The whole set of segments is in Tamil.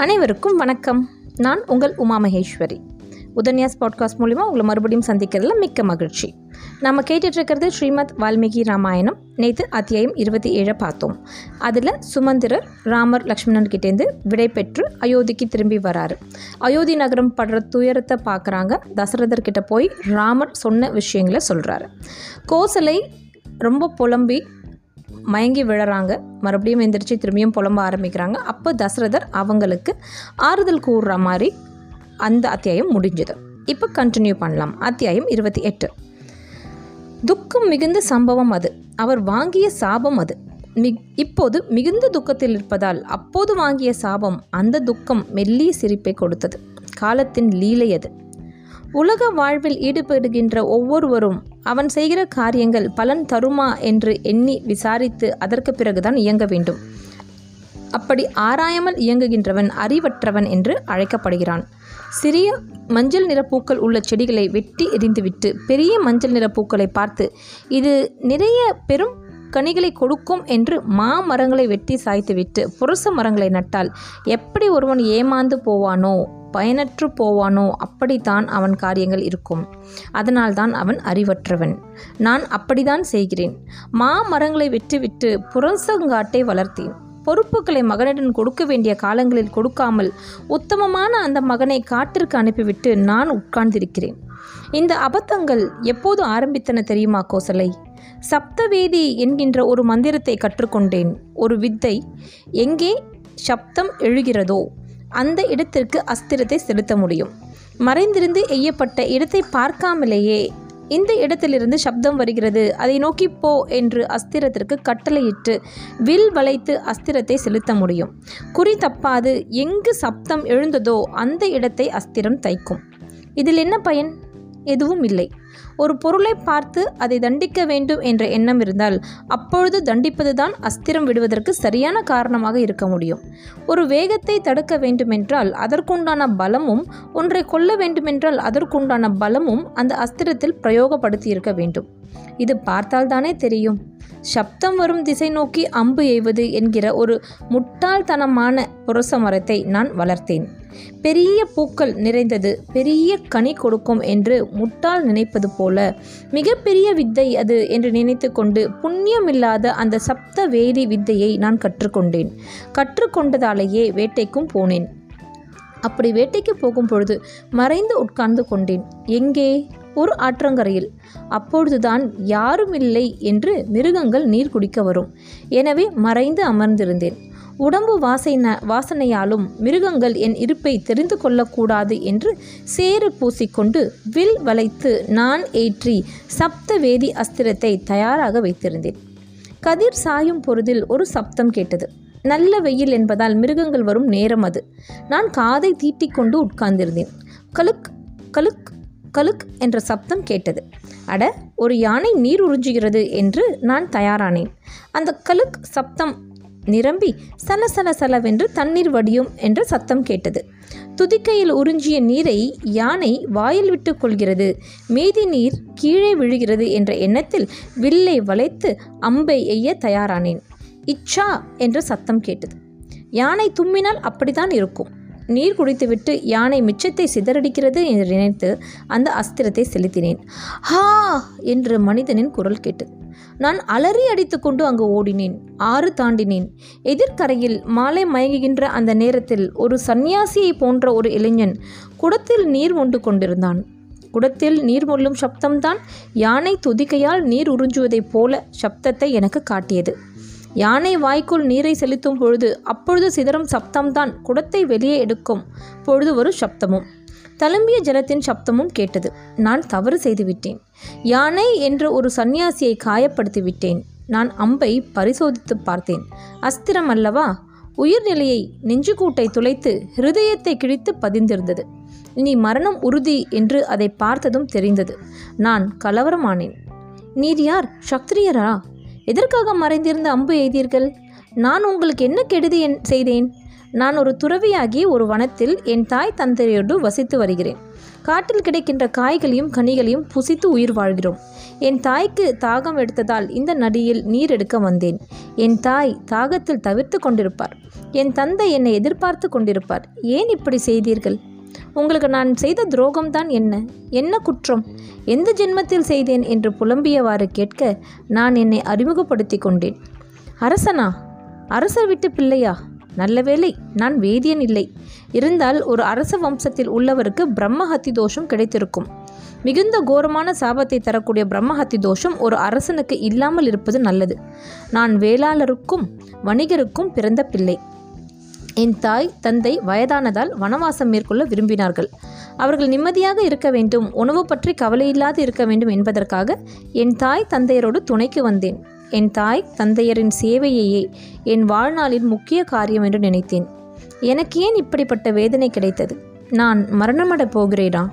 அனைவருக்கும் வணக்கம். நான் உங்கள் உமா மகேஸ்வரி. உதன்யாஸ் பாட்காஸ்ட் மூலிமா உங்களை மறுபடியும் சந்திக்கிறதுல மிக்க மகிழ்ச்சி. நம்ம கேட்டுட்ருக்கிறது ஸ்ரீமத் வால்மீகி ராமாயணம். நேற்று அத்தியாயம் இருபத்தி ஏழை பார்த்தோம். அதில் சுமந்திரர் ராமர் லக்ஷ்மணன் கிட்டேருந்து விடை பெற்று அயோத்திக்கு திரும்பி வராரு. அயோத்தி நகரம் படுற துயரத்தை பார்க்குறாங்க. தசரதர் கிட்ட போய் ராமர் சொன்ன விஷயங்களை சொல்கிறாரு கோசலை ரொம்ப புலம்பி மயங்கி விழறாங்க. மறுபடியும் எந்திரிச்சு திரும்பியும் புலம்ப ஆரம்பிக்கிறாங்க. அப்போ தசரதர் அவங்களுக்கு ஆறுதல் கூறுற மாதிரி அந்த அத்தியாயம் முடிஞ்சது. இப்போ கண்டினியூ பண்ணலாம். அத்தியாயம் இருபத்தி எட்டு. துக்கம் மிகுந்த சம்பவம் அது. அவர் வாங்கிய சாபம் அது. மிக் இப்போது மிகுந்த துக்கத்தில் இருப்பதால் அப்போது வாங்கிய சாபம் அந்த துக்கம் மெல்லிய சிரிப்பை கொடுத்தது. காலத்தின் லீலை அது. உலக வாழ்வில் ஈடுபடுகின்ற ஒவ்வொருவரும் அவன் செய்கிற காரியங்கள் பலன் தருமா என்று எண்ணி விசாரித்து அதற்கு பிறகுதான் இயங்க வேண்டும். அப்படி ஆராயாமல் இயங்குகின்றவன் அறிவற்றவன் என்று அழைக்கப்படுகிறான். சிறிய மஞ்சள் நிற பூக்கள் உள்ள செடிகளை வெட்டி எரிந்துவிட்டு பெரிய மஞ்சள் நிற பூக்களை பார்த்து இது நிறைய பெரும் கனிகளை கொடுக்கும் என்று மாமரங்களை வெட்டி சாய்த்துவிட்டு புரச மரங்களை நட்டால் எப்படி ஒருவன் ஏமாந்து போவானோ? பயனற்று போவானோ அப்படித்தான் அவன் காரியங்கள் இருக்கும். அதனால்தான் அவன் அறிவற்றவன். நான் அப்படித்தான் செய்கிறேன். மா மரங்களை வெட்டிவிட்டு புரசங்காட்டை வளர்த்தேன். பொறுப்புகளை மகனிடம் கொடுக்க வேண்டிய காலங்களில் கொடுக்காமல் உத்தமமான அந்த மகனை காட்டிற்கு அனுப்பிவிட்டு நான் உட்கார்ந்திருக்கிறேன். இந்த அபத்தங்கள் எப்போது ஆரம்பித்தன தெரியுமா கோசலை? சப்தவேதி என்கின்ற ஒரு மந்திரத்தை கற்றுக்கொண்டேன். ஒரு வித்தை எங்கே சப்தம் எழுகிறதோ அந்த இடத்திற்கு அஸ்திரத்தை செலுத்த முடியும். மறைந்திருந்து எய்யப்பட்ட இடத்தை பார்க்காமலேயே இந்த இடத்திலிருந்து சப்தம் வருகிறது. அதை நோக்கி போ என்று அஸ்திரத்திற்கு கட்டளையிட்டு வில் வளைத்து அஸ்திரத்தை செலுத்த முடியும். குறி தப்பாது எங்கு சப்தம் எழுந்ததோ அந்த இடத்தை அஸ்திரம் தைக்கும். இதில் என்ன பயன்? எதுவும் இல்லை. ஒரு பொருளை பார்த்து அதை தண்டிக்க வேண்டும் என்ற எண்ணம் இருந்தால் அப்பொழுது தண்டிப்பதுதான் அஸ்திரம் விடுவதற்கு சரியான காரணமாக இருக்க முடியும். ஒரு வேகத்தை தடுக்க வேண்டுமென்றால் அதற்குண்டான பலமும் ஒன்றை கொல்ல வேண்டுமென்றால் அதற்குண்டான பலமும் அந்த அஸ்திரத்தில் பிரயோகப்படுத்தி இருக்க வேண்டும். இது பார்த்தால்தானே தெரியும். சப்தம் வரும் திசை நோக்கி அம்பு எய்வது என்கிற ஒரு முட்டாள்தனமான புரச மரத்தை நான் வளர்த்தேன். பெரிய பூக்கள் நிறைந்தது பெரிய கனி கொடுக்கும் என்று முட்டாள் நினைப்பது போல. மிகப்பெரிய வித்தை அது என்று நினைத்து கொண்டு புண்ணியமில்லாத அந்த சப்த வேதி வித்தையை நான் கற்றுக்கொண்டேன். கற்றுக்கொண்டதாலேயே வேட்டைக்கும் போனேன். அப்படி வேட்டைக்கு போகும் பொழுது மறைந்து உட்கார்ந்து கொண்டேன். எங்கே? ஒரு ஆற்றங்கரையில். அப்பொழுதுதான் யாரும் இல்லை என்று மிருகங்கள் நீர் குடிக்க வரும். எனவே மறைந்து அமர்ந்திருந்தேன். உடம்பு வாசனை வாசனையாலும் மிருகங்கள் என் இருப்பை தெரிந்து கொள்ளக்கூடாது என்று சேறு பூசிக்கொண்டு வில் வளைத்து நான் ஏற்றி சப்த வேதி அஸ்திரத்தை தயாராக வைத்திருந்தேன். கதிர் சாயும் பொருதில் ஒரு சப்தம் கேட்டது. நல்ல வெயில் என்பதால் மிருகங்கள் வரும் நேரம் அது. நான் காதை தீட்டிக்கொண்டு உட்கார்ந்திருந்தேன். கலுக் கலுக் கலுக் என்ற சப்தம் கேட்டது. அட ஒரு யானை நீர் உறிஞ்சுகிறது என்று நான் தயாரானேன். அந்த கலுக் சப்தம் நிரம்பி சல சல சலவென்று தண்ணீர் வடியும் என்ற சத்தம் கேட்டது. துதிக்கையில் உறிஞ்சிய நீரை யானை வாயில் விட்டு கொள்கிறது. மீதி நீர் கீழே விழுகிறது என்ற எண்ணத்தில் வில்லை வளைத்து அம்பை எய்ய தயாரானேன். இச்சா என்ற சத்தம் கேட்டது. யானை தும்மினால் அப்படித்தான் இருக்கும். நீர் குடித்துவிட்டு யானை மிச்சத்தை சிதறடிக்கிறது என்று நினைத்து அந்த அஸ்திரத்தை செலுத்தினேன். ஹா! என்று மனிதனின் குரல் கேட்டது. நான் அலறி அடித்துக்கொண்டு அங்கு ஓடினேன் ஆறு தாண்டினேன். எதிர்கரையில் மாலை மயங்குகின்ற அந்த நேரத்தில் ஒரு சந்நியாசியை போன்ற ஒரு இளைஞன் குடத்தில் நீர் மொண்டு கொண்டிருந்தான். குடத்தில் நீர் மொள்ளும் சப்தம்தான் யானை துதிக்கையால் நீர் உறிஞ்சுவதைப் போல சப்தத்தை எனக்கு காட்டியது. யானை வாய்க்குள் நீரை செலுத்தும் பொழுது அப்பொழுது சிதறும் சப்தம்தான் குடத்தை வெளியே எடுக்கும் பொழுது ஒரு சப்தமும். தழும்பிய ஜலத்தின் சப்தமும் கேட்டது. நான் தவறு செய்துவிட்டேன். யானை என்ற ஒரு சந்நியாசியை காயப்படுத்திவிட்டேன். நான் அம்பை பரிசோதித்து பார்த்தேன். அஸ்திரம் அல்லவா? உயிர்நிலையை நெஞ்சுக்கூட்டை துளைத்து ஹிருதயத்தை கிழித்து பதிந்திருந்தது. இனி மரணம் உறுதி என்று அதை பார்த்ததும் தெரிந்தது. நான் கலவரமானேன். நீர் யார் சக்திரியரா எதற்காக மறைந்திருந்த அம்பு எய்தீர்கள்? நான் உங்களுக்கு என்ன கெடுதி செய்தேன்? நான் ஒரு துறவியாகி ஒரு வனத்தில் என் தாய் தந்தையோடு வசித்து வருகிறேன். காட்டில் கிடைக்கின்ற காய்களையும் கனிகளையும் புசித்து உயிர் வாழ்கிறோம். என் தாய்க்கு தாகம் எடுத்ததால் இந்த நடியில் நீர் எடுக்க வந்தேன். என் தாய் தாகத்தில் தவிர்த்து கொண்டிருப்பார். என் தந்தை என்னை எதிர்பார்த்து கொண்டிருப்பார். ஏன் இப்படி செய்தீர்கள்? உங்களுக்கு நான் செய்த துரோகம்தான் என்ன? என்ன குற்றம்? எந்த ஜென்மத்தில் செய்தேன் என்று புலம்பியவாறு கேட்க நான் என்னை அறிமுகப்படுத்தி கொண்டேன். அரசனா? அரசர் விட்டு பிள்ளையா? நல்ல வேளை நான் வேதியன் இல்லை. இருந்தால் ஒரு அரச வம்சத்தில் உள்ளவருக்கு பிரம்மஹத்தி தோஷம் கிடைத்திருக்கும். மிகுந்த கோரமான சாபத்தை தரக்கூடிய பிரம்மஹத்தி தோஷம் ஒரு அரசனுக்கு இல்லாமல் இருப்பது நல்லது. நான் வேளாளருக்கும் வணிகருக்கும் பிறந்த பிள்ளை. என் தாய் தந்தை வயதானதால் வனவாசம் மேற்கொள்ள விரும்பினார்கள். அவர்கள் நிம்மதியாக இருக்க வேண்டும் உணவு பற்றி கவலையில்லாது இருக்க வேண்டும் என்பதற்காக என் தாய் தந்தையரோடு துணைக்கு வந்தேன். என் தாய் தந்தையரின் சேவையையே என் வாழ்நாளின் முக்கிய காரியம் என்று நினைத்தேன். எனக்கு ஏன் இப்படிப்பட்ட வேதனை கிடைத்தது? நான் மரணமடப் போகிறேனா?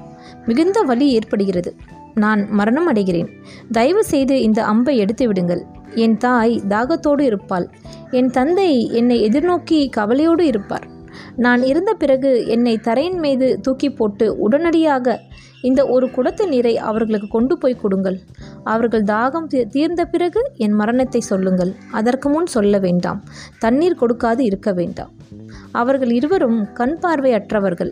மிகுந்த வலி ஏற்படுகிறது. நான் மரணம் அடைகிறேன் தயவு செய்து இந்த அம்பை எடுத்து விடுங்கள். என் தாய் தாகத்தோடு இருப்பாள். என் தந்தை என்னை எதிர்நோக்கி கவலையோடு இருப்பார். நான் இருந்த பிறகு என்னை தரையின் மீது தூக்கி போட்டு உடனடியாக இந்த ஒரு குடத்து நீரை அவர்களுக்கு கொண்டு போய் கொடுங்கள். அவர்கள் தாகம் தீ- தீர்ந்த பிறகு என் மரணத்தை சொல்லுங்கள். அதற்கு முன் சொல்ல வேண்டாம். தண்ணீர் கொடுக்காது இருக்க வேண்டாம். அவர்கள் இருவரும் கண் பார்வையற்றவர்கள்.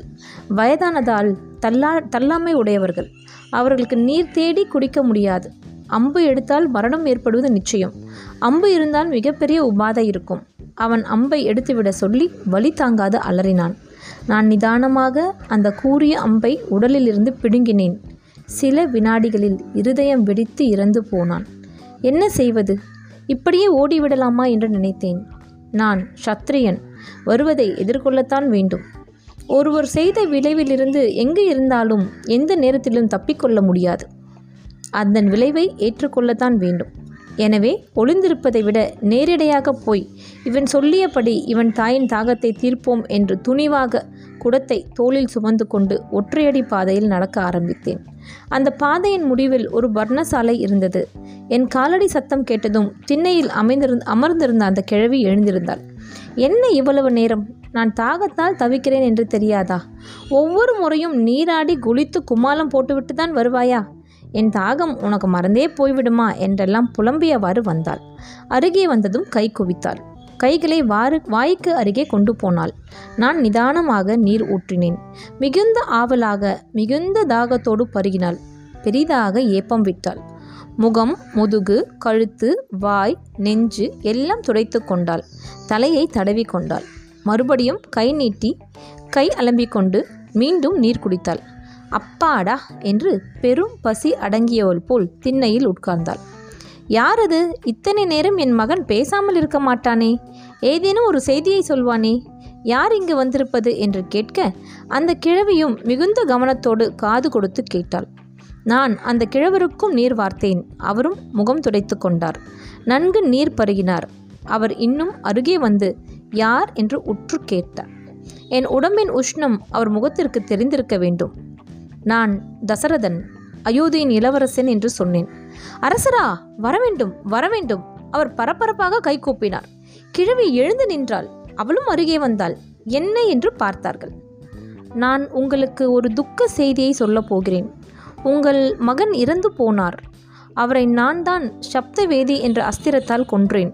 வயதானதால் தள்ளா தள்ளாமை உடையவர்கள். அவர்களுக்கு நீர் தேடி குடிக்க முடியாது. அம்பு எடுத்தால் மரணம் ஏற்படுவது நிச்சயம். அம்பு இருந்தால் மிகப்பெரிய உபாதை இருக்கும். அவன் அம்பை எடுத்துவிட சொல்லி வலி தாங்காது அலறினான். நான் நிதானமாக அந்த கூறிய அம்பை உடலிலிருந்து பிடுங்கினேன். சில வினாடிகளில் இருதயம் வெடித்து இறந்து போனான். என்ன செய்வது? இப்படியே ஓடிவிடலாமா என்று நினைத்தேன். நான் சத்திரியன் வருவதை எதிர்கொள்ளத்தான் வேண்டும். ஒருவர் செய்த விளைவிலிருந்து எங்கு இருந்தாலும் எந்த நேரத்திலும் தப்பிக்கொள்ள முடியாது. அதன் விளைவை ஏற்றுக்கொள்ளத்தான் வேண்டும். எனவே ஒளிந்திருப்பதை விட நேரிடையாக போய் இவன் சொல்லியபடி இவன் தாயின் தாகத்தை தீர்ப்போம் என்று துணிவாக குடத்தை தோளில் சுமந்து கொண்டு ஒற்றையடி பாதையில் நடக்க ஆரம்பித்தேன். அந்த பாதையின் முடிவில் ஒரு வர்ணசாலை இருந்தது. என் காலடி சத்தம் கேட்டதும் திண்ணையில் அமைந்திருந்த அமர்ந்திருந்த அந்த கிழவி எழுந்திருந்தாள். என்ன இவ்வளவு நேரம்? நான் தாகத்தால் தவிக்கிறேன் என்று தெரியாதா? ஒவ்வொரு முறையும் நீராடி குளித்து குமாலம் போட்டுவிட்டு தான் வருவாயா? என் தாகம் உனக்கு மறந்தே போய்விடுமா? என்றெல்லாம் புலம்பியவாறு வந்தாள். அருகே வந்ததும் கை குவித்தாள். கைகளை வாரு வாய்க்கு அருகே கொண்டு போனாள். நான் நிதானமாக நீர் ஊற்றினேன். மிகுந்த ஆவலாக மிகுந்த தாகத்தோடு பருகினாள். பெரிதாக ஏப்பம் விட்டாள். முகம் முதுகு கழுத்து வாய் நெஞ்சு எல்லாம் துடைத்து கொண்டாள். தலையை தடவி கொண்டாள். மறுபடியும் கை நீட்டி கை அலம்பிக் கொண்டு மீண்டும் நீர் குடித்தாள். அப்பாடா! என்று பெரும் பசி அடங்கியவள் போல் திண்ணையில் உட்கார்ந்தாள். யார் அது? இத்தனை நேரம் என் மகன் பேசாமல் இருக்க மாட்டானே. ஏதேனும் ஒரு செய்தியை சொல்வானே. யார் இங்கு வந்திருப்பது? என்று கேட்க அந்த கிழவியும் மிகுந்த கவனத்தோடு காது கொடுத்து கேட்டாள். நான் அந்த கிழவருக்கும் நீர் வார்த்தேன். அவரும் முகம் துடைத்து கொண்டார். நன்கு நீர் பருகினார். அவர் இன்னும் அருகே வந்து யார் என்று உற்று கேட்டார். என் உடம்பின் உஷ்ணம் அவர் முகத்திற்கு தெரிந்திருக்க வேண்டும். நான் தசரதன் அயோத்தியின் இளவரசன் என்று சொன்னேன். அரசரா வரவேண்டும் வரவேண்டும் அவர் பரபரப்பாக கை கூப்பினார். கிழவி எழுந்து நின்றாள். அவளும் அருகே வந்தாள். என்ன? என்று பார்த்தார்கள். நான் உங்களுக்கு ஒரு துக்க செய்தியை சொல்லப் போகிறேன். உங்கள் மகன் இறந்து போனார். அவரை நான் தான் சப்தவேதி என்ற அஸ்திரத்தால் கொன்றேன்.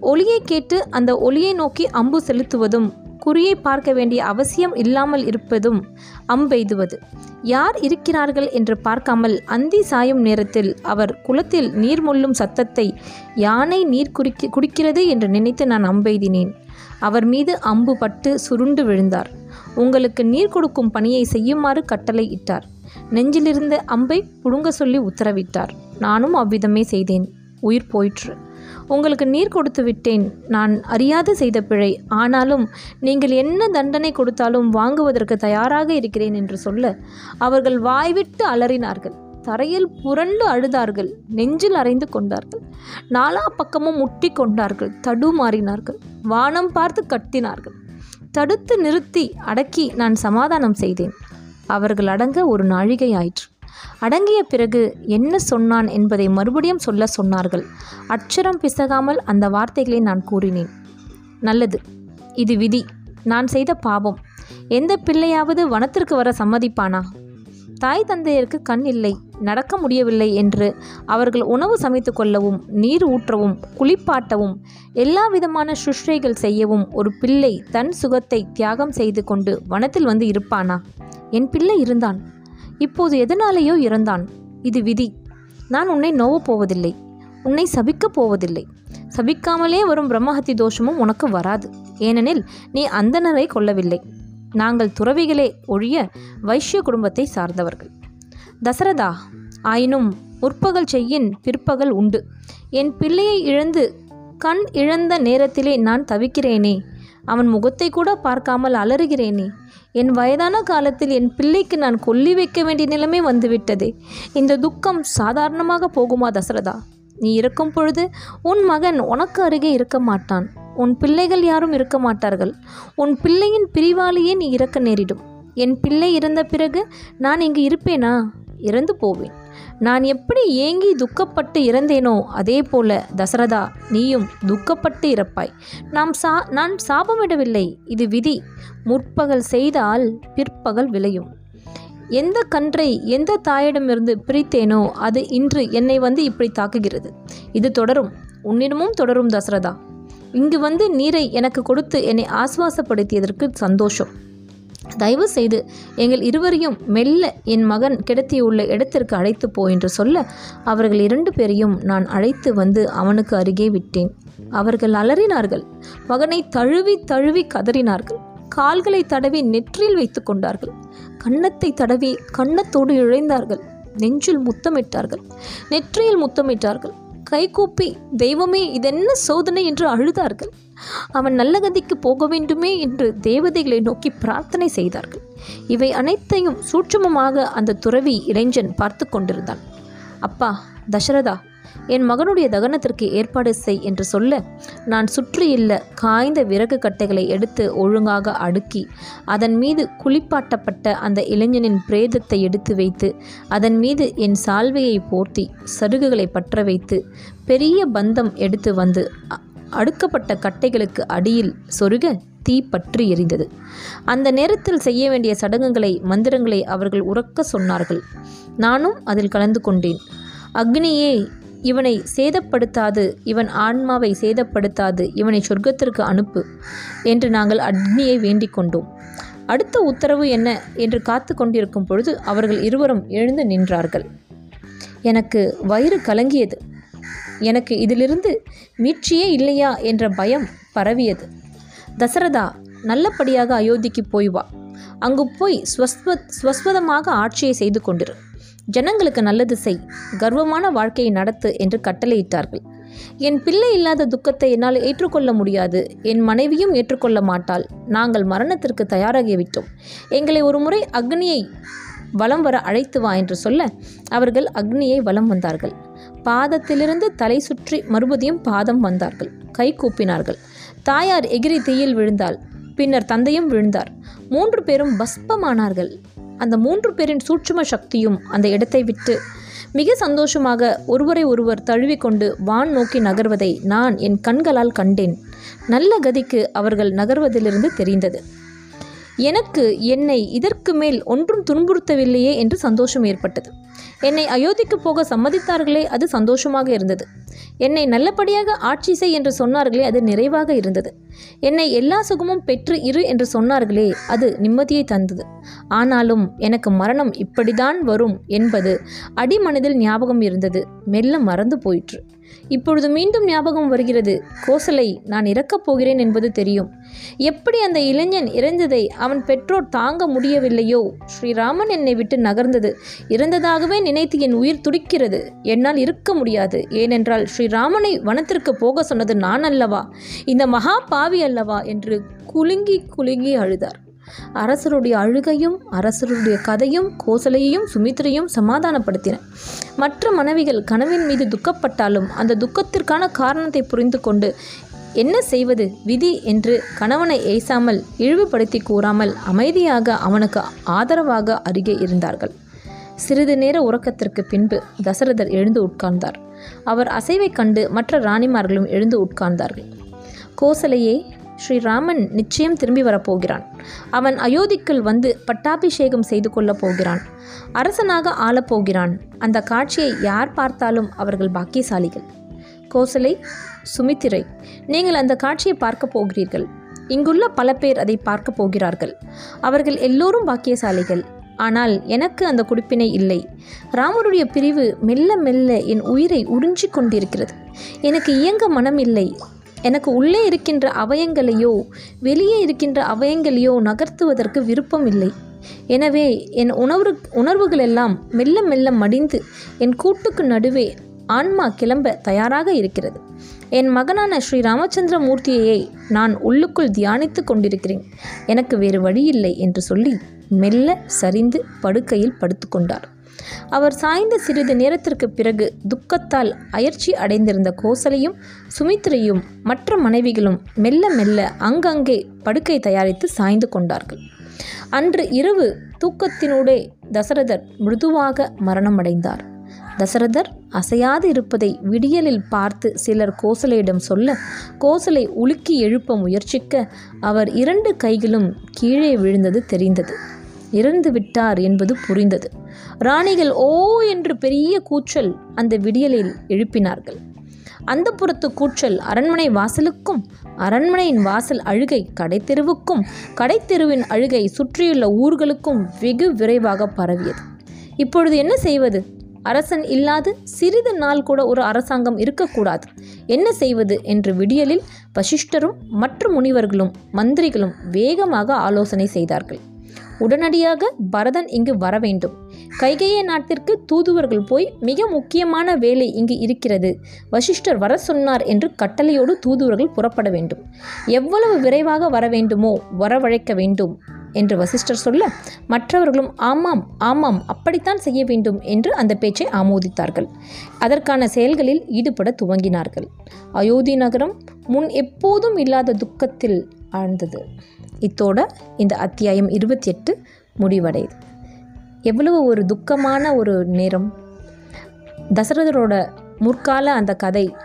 ஒளியை கேட்டு அந்த ஒளியை நோக்கி அம்பு செலுத்துவதும் குறியை பார்க்க வேண்டிய அவசியம் இல்லாமல் இருப்பதும் அம்பெய்துவது. யார் இருக்கிறார்கள் என்று பார்க்காமல் அந்தி சாயும் நேரத்தில் அவர் குளத்தில் நீர் மொள்ளும் சத்தத்தை யானை நீர் குடிக்க குடிக்கிறது என்று நினைத்து நான் அம்பெய்தினேன். அவர் மீது அம்பு பட்டு சுருண்டு விழுந்தார். உங்களுக்கு நீர் கொடுக்கும் பணியை செய்யுமாறு கட்டளை இட்டார். நெஞ்சிலிருந்த அம்பை புடுங்க சொல்லி உத்தரவிட்டார். நானும் அவ்விதமே செய்தேன். உயிர் போயிற்று. உங்களுக்கு நீர் கொடுத்து விட்டேன். நான் அறியாது செய்த பிழை. ஆனாலும் நீங்கள் என்ன தண்டனை கொடுத்தாலும் வாங்குவதற்கு தயாராக இருக்கிறேன் என்று சொல்ல அவர்கள் வாய்விட்டு அலறினார்கள். தரையில் புரண்டு அழுதார்கள். நெஞ்சில் அறைந்து கொண்டார்கள். நாலா பக்கமும் முட்டி கொண்டார்கள். தடுமாறினார்கள் வானம் பார்த்து கட்டினார்கள் தடுத்து நிறுத்தி அடக்கி நான் சமாதானம் செய்தேன். அவர்கள் அடங்க ஒரு நாழிகை ஆயிற்று. அடங்கிய பிறகு என்ன சொன்னான் என்பதை மறுபடியும் சொல்ல சொன்னார்கள். அட்சரம் பிசகாமல் அந்த வார்த்தைகளை நான் கூறினேன். நல்லது இது விதி. நான் செய்த பாவம். எந்த பிள்ளையாவது வனத்திற்கு வர சம்மதிப்பானா? தாய் தந்தையருக்கு கண் இல்லை நடக்க முடியவில்லை என்று அவர்கள் உணவு சமைத்து கொள்ளவும் நீர் ஊற்றவும் குளிப்பாட்டவும் எல்லா விதமான சுஷ்டைகள் செய்யவும் ஒரு பிள்ளை தன் சுகத்தை தியாகம் செய்து கொண்டு வனத்தில் வந்து இருப்பானா? என் பிள்ளை இருந்தான். இப்போது எதனாலேயோ இறந்தான். இது விதி. நான் உன்னை நோவப் போவதில்லை. உன்னை சபிக்கப் போவதில்லை. சபிக்காமலே வரும் பிரம்மஹத்தி தோஷமும் உனக்கு வராது. ஏனெனில் நீ அந்தணரை கொல்லவில்லை. நாங்கள் துறவிகளே ஒழிய வைஷ்ய குடும்பத்தை சார்ந்தவர்கள். தசரதா ஆயினும் முற்பகல் செய்யின் பிற்பகல் உண்டு. என் பிள்ளையை இழந்து கண் இழந்த நேரத்திலே நான் தவிக்கிறேனே. அவன் முகத்தை கூட பார்க்காமல் அலறுகிறேனே. என் வயதான காலத்தில் என் பிள்ளைக்கு நான் கொல்லி வைக்க வேண்டிய நிலைமை வந்துவிட்டதே. இந்த துக்கம் சாதாரணமாக போகுமா தசரதா? நீ இருக்கும் பொழுது உன் மகன் உனக்கு அருகே இருக்க மாட்டான். உன் பிள்ளைகள் யாரும் இருக்க மாட்டார்கள். உன் பிள்ளையின் பிரிவாலேயே நீ இறக்க நேரிடும். என் பிள்ளை இறந்த பிறகு நான் இங்கு இருப்பேனா? இறந்து போவேன். நான் எப்படி ஏங்கி துக்கப்பட்டு இறந்தேனோ அதே போல தசரதா நீயும் துக்கப்பட்டு இறப்பாய். நாம் சா நான் சாபமிடவில்லை இது விதி. முற்பகல் செய்தால் பிற்பகல் விளையும். எந்த கன்றை எந்த தாயிடமிருந்து பிரித்தேனோ அது இன்று என்னை வந்து இப்படி தாக்குகிறது. இது தொடரும். உன்னிடமும் தொடரும் தசரதா. இங்கு வந்து நீரை எனக்கு கொடுத்து என்னை ஆஸ்வாசப்படுத்தியதற்கு சந்தோஷம். தயவு செய்து எங்கள் இருவரையும் மெல்ல என் மகன் கிடத்தியுள்ள இடத்திற்கு அழைத்து போ என்று சொல்ல அவர்கள் இரண்டு பேரையும் நான் அழைத்து வந்து அவனுக்கு அருகே விட்டேன். அவர்கள் அலறினார்கள். மகனை தழுவி தழுவி கதறினார்கள். கால்களை தடவி நெற்றில் வைத்து கொண்டார்கள். கன்னத்தை தடவி கன்னத்தோடு இழைந்தார்கள். நெஞ்சில் முத்தமிட்டார்கள். நெற்றியில் முத்தமிட்டார்கள். கைகூப்பி தெய்வமே இதென்ன சோதனை என்று அழுதார்கள். அவன் நல்ல கதிக்கு போக வேண்டுமே என்று தேவதைகளை நோக்கி பிரார்த்தனை செய்தார்கள். இவை அனைத்தையும் சூட்சமமாக அந்த துறவி இளைஞன் பார்த்து கொண்டிருந்தான். அப்பா தசரதா என் மகனுடைய தகனத்திற்கு ஏற்பாடு செய் என்று சொல்ல நான் சுற்றியுள்ள காய்ந்த விறகு கட்டைகளை எடுத்து ஒழுங்காக அடுக்கி அதன் மீது குளிப்பாட்டப்பட்ட அந்த இளைஞனின் பிரேதத்தை எடுத்து வைத்து அதன் மீது என் சால்வையை போர்த்தி சருகுகளை பற்ற வைத்து பெரிய பந்தம் எடுத்து வந்து அடுக்கப்பட்ட கட்டைகளுக்கு அடியில் சொருக தீ பற்றி எரிந்தது. அந்த நேரத்தில் செய்ய வேண்டிய சடங்குகளை மந்திரங்களை அவர்கள் உறக்க சொன்னார்கள். நானும் அதில் கலந்து கொண்டேன். அக்னியே இவனை சேதப்படுத்தாது இவன் ஆன்மாவை சேதப்படுத்தாது இவனை சொர்க்கத்திற்கு அனுப்பு என்று நாங்கள் அக்னியை வேண்டிக் கொண்டோம். அடுத்த உத்தரவு என்ன என்று காத்து கொண்டிருக்கும் பொழுது அவர்கள் இருவரும் எழுந்து நின்றார்கள். எனக்கு வயிறு கலங்கியது. எனக்கு இதிலிருந்து மீட்சியே இல்லையா என்ற பயம் பரவியது. தசரதா நல்லபடியாக அயோத்திக்கு போய் வா. அங்கு போய் ஸ்வஸ்வ ஸ்வஸ்வதமாக ஆட்சியை செய்து கொண்டிரு. ஜனங்களுக்கு நல்லது செய். கர்வமான வாழ்க்கையை நடத்து என்று கட்டளையிட்டார்கள். என் பிள்ளை இல்லாத துக்கத்தை என்னால் ஏற்றுக்கொள்ள முடியாது. என் மனைவியும் ஏற்றுக்கொள்ள மாட்டாள். நாங்கள் மரணத்திற்கு தயாராகிவிட்டோம் எங்களை ஒரு முறை அக்னியை வலம் வர அழைத்து வா என்று சொல்ல அவர்கள் அக்னியை வலம் வந்தார்கள். பாதத்திலிருந்து தலை சுற்றி மறுபடியும் பாதம் வந்தார்கள். கை கூப்பினார்கள். தாயார் எகிரி தீயில் விழுந்தாள். பின்னர் தந்தையும் விழுந்தார். மூன்று பேரும் பஸ்பமானார்கள். அந்த மூன்று பேரின் சூட்சும சக்தியும் அந்த இடத்தை விட்டு மிக சந்தோஷமாக ஒருவரை ஒருவர் தழுவிக்கொண்டு வான் நோக்கி நகர்வதை நான் என் கண்களால் கண்டேன். நல்ல கதிக்கு அவர்கள் நகர்வதிலிருந்து தெரிந்தது. எனக்கு என்னை இதற்கு மேல் ஒன்றும் துன்புறுத்தவில்லையே என்று சந்தோஷம் ஏற்பட்டது. என்னை அயோத்திக்கு போக சம்மதித்தார்களே அது சந்தோஷமாக இருந்தது. என்னை நல்லபடியாக ஆட்சி செய் என்று சொன்னார்களே அது நிறைவாக இருந்தது. என்னை எல்லா சுகமும் பெற்று இரு என்று சொன்னார்களே அது நிம்மதியை தந்தது. ஆனாலும் எனக்கு மரணம் இப்படிதான் வரும் என்பது அடிமனதில் ஞாபகம் இருந்தது. மெல்ல மறந்து போயிற்று. இப்பொழுது மீண்டும் ஞாபகம் வருகிறது. கோசலை நான் இறக்கப் போகிறேன் என்பது தெரியும். எப்படி அந்த இளைஞன் இறந்ததை அவன் பெற்றோர் தாங்க முடியவில்லையோ? ஸ்ரீராமன் என்னை விட்டு நகர்ந்தது. இறந்ததாகவே நினைத்து என் உயிர் துடிக்கிறது. என்னால் இருக்க முடியாது. ஏனென்றால் ஸ்ரீராமனை வனத்திற்கு போக சொன்னது நான் அல்லவா? இந்த மகா பாவி அல்லவா? என்று குலுங்கி குலுங்கி அழுதார். அரசருடைய அழுகையும் அரசருடைய கதையும் கோசலையையும் சுமித்திரையும் சமாதானப்படுத்தின. மற்ற மனைவிகள் கனவின் மீது துக்கப்பட்டாலும் அந்த துக்கத்திற்கான காரணத்தை புரிந்து கொண்டு என்ன செய்வது? விதி என்று கணவனை ஏசாமல் இழிவுபடுத்தி கூறாமல் அமைதியாக அவனுக்கு ஆதரவாக அருகே இருந்தார்கள். சிறிது நேர உறக்கத்திற்கு பின்பு தசரதர் எழுந்து உட்கார்ந்தார். அவர் அசைவைக் கண்டு மற்ற ராணிமார்களும் எழுந்து உட்கார்ந்தார்கள். கோசலையே ஸ்ரீராமன் நிச்சயம் திரும்பி வரப்போகிறான். அவன் அயோத்திக்குள் வந்து பட்டாபிஷேகம் செய்து கொள்ளப் போகிறான். அரசனாக ஆளப்போகிறான் அந்த காட்சியை யார் பார்த்தாலும் அவர்கள் பாக்கியசாலிகள். கோசலை சுமித்திரை நீங்கள் அந்த காட்சியை பார்க்க போகிறீர்கள். இங்குள்ள பல பேர் அதை பார்க்க போகிறார்கள். அவர்கள் எல்லோரும் பாக்கியசாலிகள். ஆனால் எனக்கு அந்த குடிப்பினை இல்லை. ராமருடைய பிரிவு மெல்ல மெல்ல என் உயிரை உறிஞ்சி கொண்டிருக்கிறது. எனக்கு இயங்க மனம் இல்லை. எனக்கு உள்ளே இருக்கின்ற அவயங்களையோ வெளியே இருக்கின்ற அவயங்களையோ நகர்த்துவதற்கு விருப்பம் இல்லை எனவே என் உணர்வு உணர்வுகளெல்லாம் மெல்ல மெல்ல மடிந்து என் கூட்டுக்கு நடுவே ஆன்மா கிளம்ப தயாராக இருக்கிறது. என் மகனான ஸ்ரீ ராமச்சந்திர மூர்த்தியை நான் உள்ளுக்குள் தியானித்து கொண்டிருக்கிறேன். எனக்கு வேறு வழியில்லை என்று சொல்லி மெல்ல சரிந்து படுக்கையில் படுத்துக்கொண்டார் அவர் சாய்ந்த சிறிது நேரத்திற்கு பிறகு துக்கத்தால் அயர்ச்சி அடைந்திருந்த கோசலையும் சுமித்ரையும் மற்ற மனைவிகளும் மெல்ல மெல்ல அங்கங்கே படுக்கை தயாரித்து சாய்ந்து கொண்டார்கள். அன்று இரவு தூக்கத்தினூடே தசரதர் மிருதுவாக மரணமடைந்தார். தசரதர் அசையாது இருப்பதை விடியலில் பார்த்து சிலர் கோசலையிடம் சொல்ல கோசலை உலுக்கி எழுப்ப முயற்சிக்க அவர் இரண்டு கைகளும் கீழே விழுந்தது தெரிந்தது. இறந்து விட்டார் என்பது புரிந்தது. ராணிகள் ஓ என்று பெரிய கூச்சல் அந்த விடியலில் எழுப்பினார்கள். அந்த புறத்து கூச்சல் அரண்மனை வாசலுக்கும் அரண்மனையின் வாசல் அழுகை கடைத்தெருவுக்கும் கடைத்தெருவின் அழுகை சுற்றியுள்ள ஊர்களுக்கும் வெகு விரைவாக பரவியது. இப்பொழுது என்ன செய்வது? அரசன் இல்லாது சிறிது நாள் கூட ஒரு அரசாங்கம் இருக்கக்கூடாது. என்ன செய்வது என்று விடியலில் வசிஷ்டரும் மற்ற முனிவர்களும் மந்திரிகளும் வேகமாக ஆலோசனை செய்தார்கள். உடனடியாக பரதன் இங்கு வர வேண்டும். கைகேய நாட்டிற்கு தூதுவர்கள் போய் மிக முக்கியமான வேலை இங்கு இருக்கிறது. வசிஷ்டர் வர சொன்னார் என்று கட்டளையோடு தூதுவர்கள் புறப்பட வேண்டும். எவ்வளவு விரைவாக வர வேண்டுமோ வரவழைக்க வேண்டும் என்று வசிஷ்டர் சொல்ல மற்றவர்களும் ஆமாம் ஆமாம் அப்படித்தான் செய்ய வேண்டும் என்று அந்த பேச்சை ஆமோதித்தார்கள். அதற்கான செயல்களில் ஈடுபட துவங்கினார்கள். அயோத்தி நகரம் முன் எப்போதும் இல்லாத துக்கத்தில் ஆழ்ந்தது. இத்தோட இந்த அத்தியாயம் இருபத்தி எட்டு முடிவடையுது. எவ்வளவு ஒரு துக்கமான ஒரு நேரம். தசரதரோட முற்கால அந்த கதை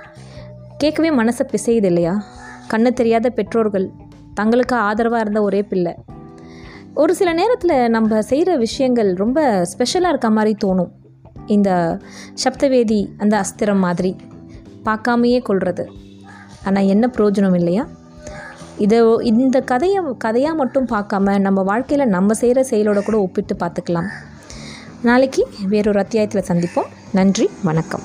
கேட்கவே மனசை பிசையுது இல்லையா? கண்ணு தெரியாத பெற்றோர்கள் தங்களுக்கு ஆதரவாக இருந்த ஒரே பிள்ளை. ஒரு சில நேரத்தில் நம்ம செய்கிற விஷயங்கள் ரொம்ப ஸ்பெஷலாக இருக்க மாதிரி தோணும். இந்த சப்தவேதி அந்த அஸ்திரம் மாதிரி பார்க்காமையே கொள்வது ஆனால் என்ன பிரயோஜனம் இல்லையா? இதை இந்த கதையை கதையாக மட்டும் பார்க்காம நம்ம வாழ்க்கையில் நம்ம செய்கிற செயலோட கூட ஒப்பிட்டு பார்த்துக்கலாம். நாளைக்கு வேறொரு அத்தியாயத்தில் சந்திப்போம். நன்றி வணக்கம்.